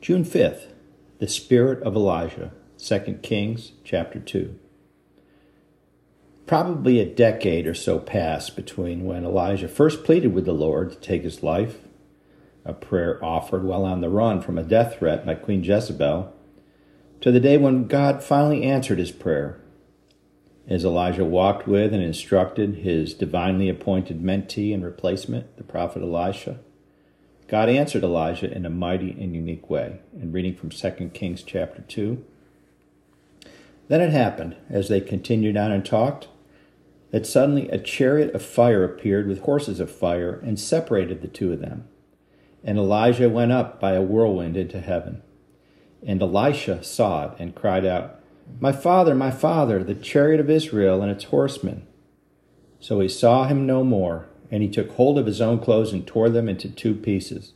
June 5th, the spirit of Elijah, 2 Kings chapter 2. Probably a decade or so passed between when Elijah first pleaded with the Lord to take his life, a prayer offered while on the run from a death threat by Queen Jezebel, to the day when God finally answered his prayer. As Elijah walked with and instructed his divinely appointed mentee and replacement, the prophet Elisha, God answered Elijah in a mighty and unique way. And reading from 2 Kings chapter 2. Then it happened, as they continued on and talked, that suddenly a chariot of fire appeared with horses of fire and separated the two of them. And Elijah went up by a whirlwind into heaven. And Elisha saw it and cried out, My father, my father, the chariot of Israel and its horsemen. So he saw him no more and he took hold of his own clothes and tore them into two pieces.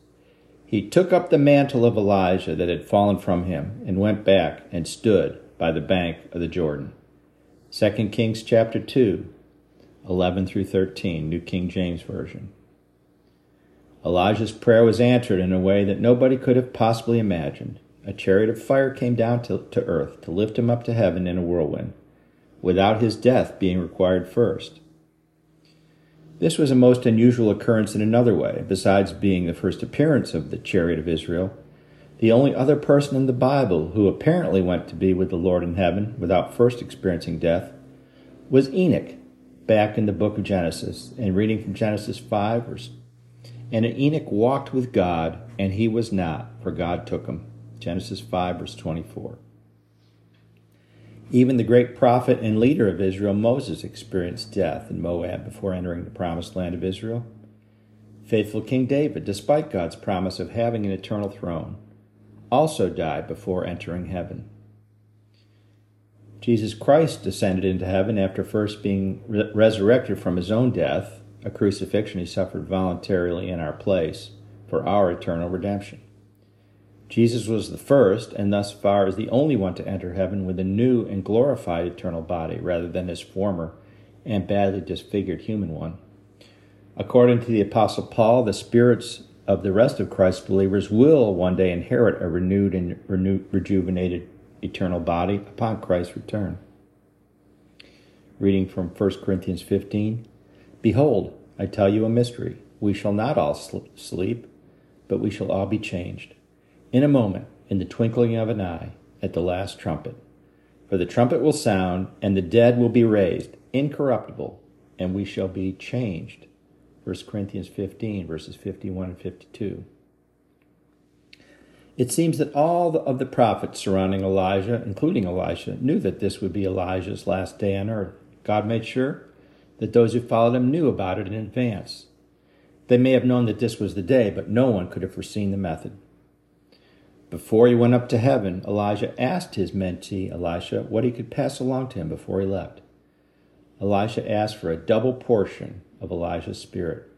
He took up the mantle of Elijah that had fallen from him and went back and stood by the bank of the Jordan. 2 Kings chapter 2, 11 through 13, New King James Version. Elijah's prayer was answered in a way that nobody could have possibly imagined. A chariot of fire came down to, to earth to lift him up to heaven in a whirlwind, without his death being required first. This was a most unusual occurrence in another way. Besides being the first appearance of the chariot of Israel, the only other person in the Bible who apparently went to be with the Lord in heaven without first experiencing death was Enoch, back in the book of Genesis, and reading from Genesis 5, verse. And Enoch walked with God, and he was not, for God took him. Genesis 5, verse 24. Even the great prophet and leader of Israel, Moses, experienced death in Moab before entering the promised land of Israel. Faithful King David, despite God's promise of having an eternal throne, also died before entering heaven. Jesus Christ descended into heaven after first being re- resurrected from his own death, a crucifixion he suffered voluntarily in our place, for our eternal redemption. Jesus was the first, and thus far is the only one to enter heaven with a new and glorified eternal body, rather than his former and badly disfigured human one. According to the Apostle Paul, the spirits of the rest of Christ's believers will one day inherit a renewed and renewed, rejuvenated eternal body upon Christ's return. Reading from 1 Corinthians 15 Behold, I tell you a mystery. We shall not all sleep, but we shall all be changed in a moment, in the twinkling of an eye, at the last trumpet. For the trumpet will sound, and the dead will be raised, incorruptible, and we shall be changed. 1 Corinthians 15, verses 51 and 52. It seems that all of the prophets surrounding Elijah, including Elisha, knew that this would be Elijah's last day on earth. God made sure that those who followed him knew about it in advance. They may have known that this was the day, but no one could have foreseen the method. Before he went up to heaven, Elijah asked his mentee, Elisha, what he could pass along to him before he left. Elisha asked for a double portion of Elijah's spirit.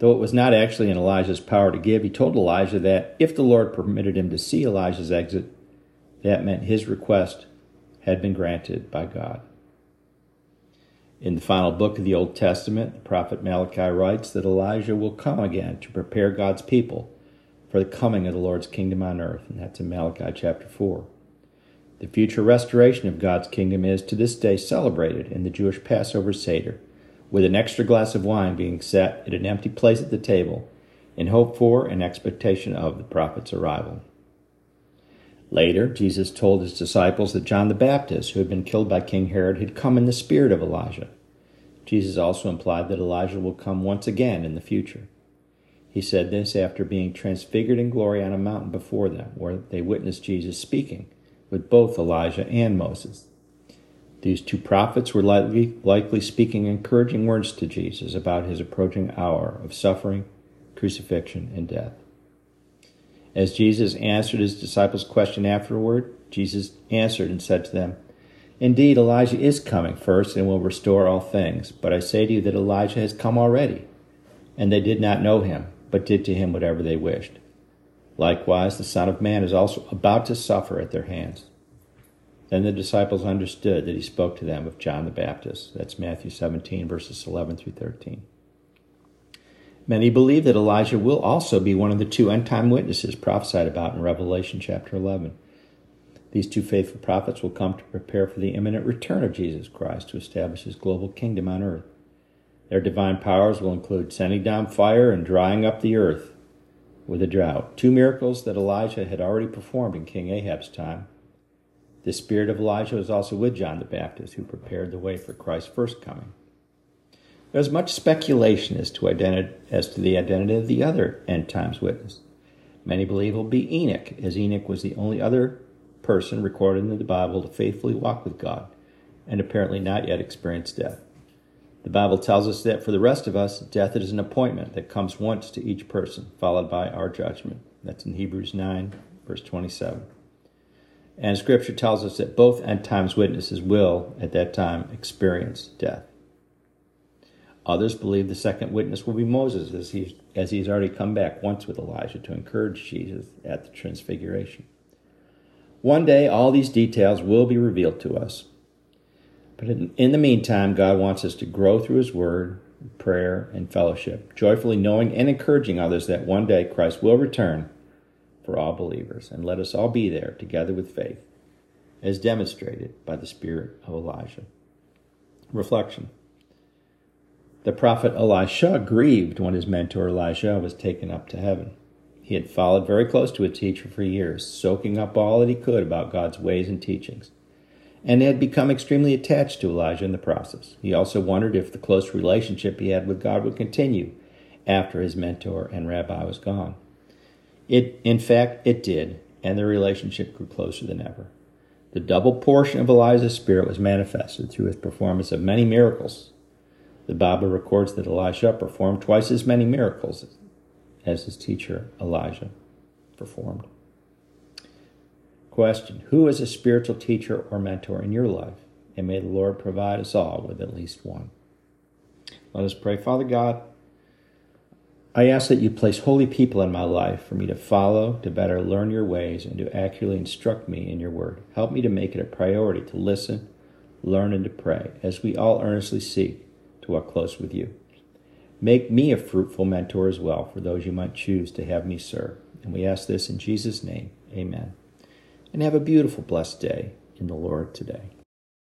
Though it was not actually in Elijah's power to give, he told Elijah that if the Lord permitted him to see Elijah's exit, that meant his request had been granted by God. In the final book of the Old Testament, the prophet Malachi writes that Elijah will come again to prepare God's people for the coming of the Lord's kingdom on earth, and that's in Malachi chapter 4. The future restoration of God's kingdom is to this day celebrated in the Jewish Passover Seder, with an extra glass of wine being set at an empty place at the table in hope for and expectation of the prophet's arrival. Later, Jesus told his disciples that John the Baptist, who had been killed by King Herod, had come in the spirit of Elijah. Jesus also implied that Elijah will come once again in the future. He said this after being transfigured in glory on a mountain before them, where they witnessed Jesus speaking with both Elijah and Moses. These two prophets were likely, likely speaking encouraging words to Jesus about his approaching hour of suffering, crucifixion, and death. As Jesus answered his disciples' question afterward, Jesus answered and said to them, Indeed, Elijah is coming first and will restore all things. But I say to you that Elijah has come already, and they did not know him but did to him whatever they wished. Likewise, the Son of Man is also about to suffer at their hands. Then the disciples understood that he spoke to them of John the Baptist. That's Matthew 17, verses 11 through 13. Many believe that Elijah will also be one of the two end time witnesses prophesied about in Revelation chapter 11. These two faithful prophets will come to prepare for the imminent return of Jesus Christ to establish his global kingdom on earth. Their divine powers will include sending down fire and drying up the earth with a drought, two miracles that Elijah had already performed in King Ahab's time. The spirit of Elijah was also with John the Baptist, who prepared the way for Christ's first coming. There's much speculation as to, as to the identity of the other end times witness. Many believe will be Enoch, as Enoch was the only other person recorded in the Bible to faithfully walk with God and apparently not yet experience death. The Bible tells us that for the rest of us, death is an appointment that comes once to each person, followed by our judgment. That's in Hebrews 9, verse 27. And Scripture tells us that both end times witnesses will, at that time, experience death. Others believe the second witness will be Moses, as he's, as he's already come back once with Elijah to encourage Jesus at the Transfiguration. One day, all these details will be revealed to us. But in, the meantime, God wants us to grow through His Word, prayer, and fellowship, joyfully knowing and encouraging others that one day Christ will return for all believers. And let us all be there together with faith, as demonstrated by the Spirit of Elijah. Reflection. The prophet Elisha grieved when his mentor Elijah was taken up to heaven. He had followed very close to a teacher for years, soaking up all that he could about God's ways and teachings, and had become extremely attached to Elijah in the process. He also wondered if the close relationship he had with God would continue after his mentor and rabbi was gone. It, in fact, it did, and their relationship grew closer than ever. The double portion of Elijah's spirit was manifested through his performance of many miracles the Bible records that Elisha performed twice as many miracles as his teacher Elijah performed. Question Who is a spiritual teacher or mentor in your life? And may the Lord provide us all with at least one. Let us pray. Father God, I ask that you place holy people in my life for me to follow, to better learn your ways, and to accurately instruct me in your word. Help me to make it a priority to listen, learn, and to pray as we all earnestly seek to walk close with you. Make me a fruitful mentor as well for those you might choose to have me serve. And we ask this in Jesus' name. Amen. And have a beautiful, blessed day in the Lord today.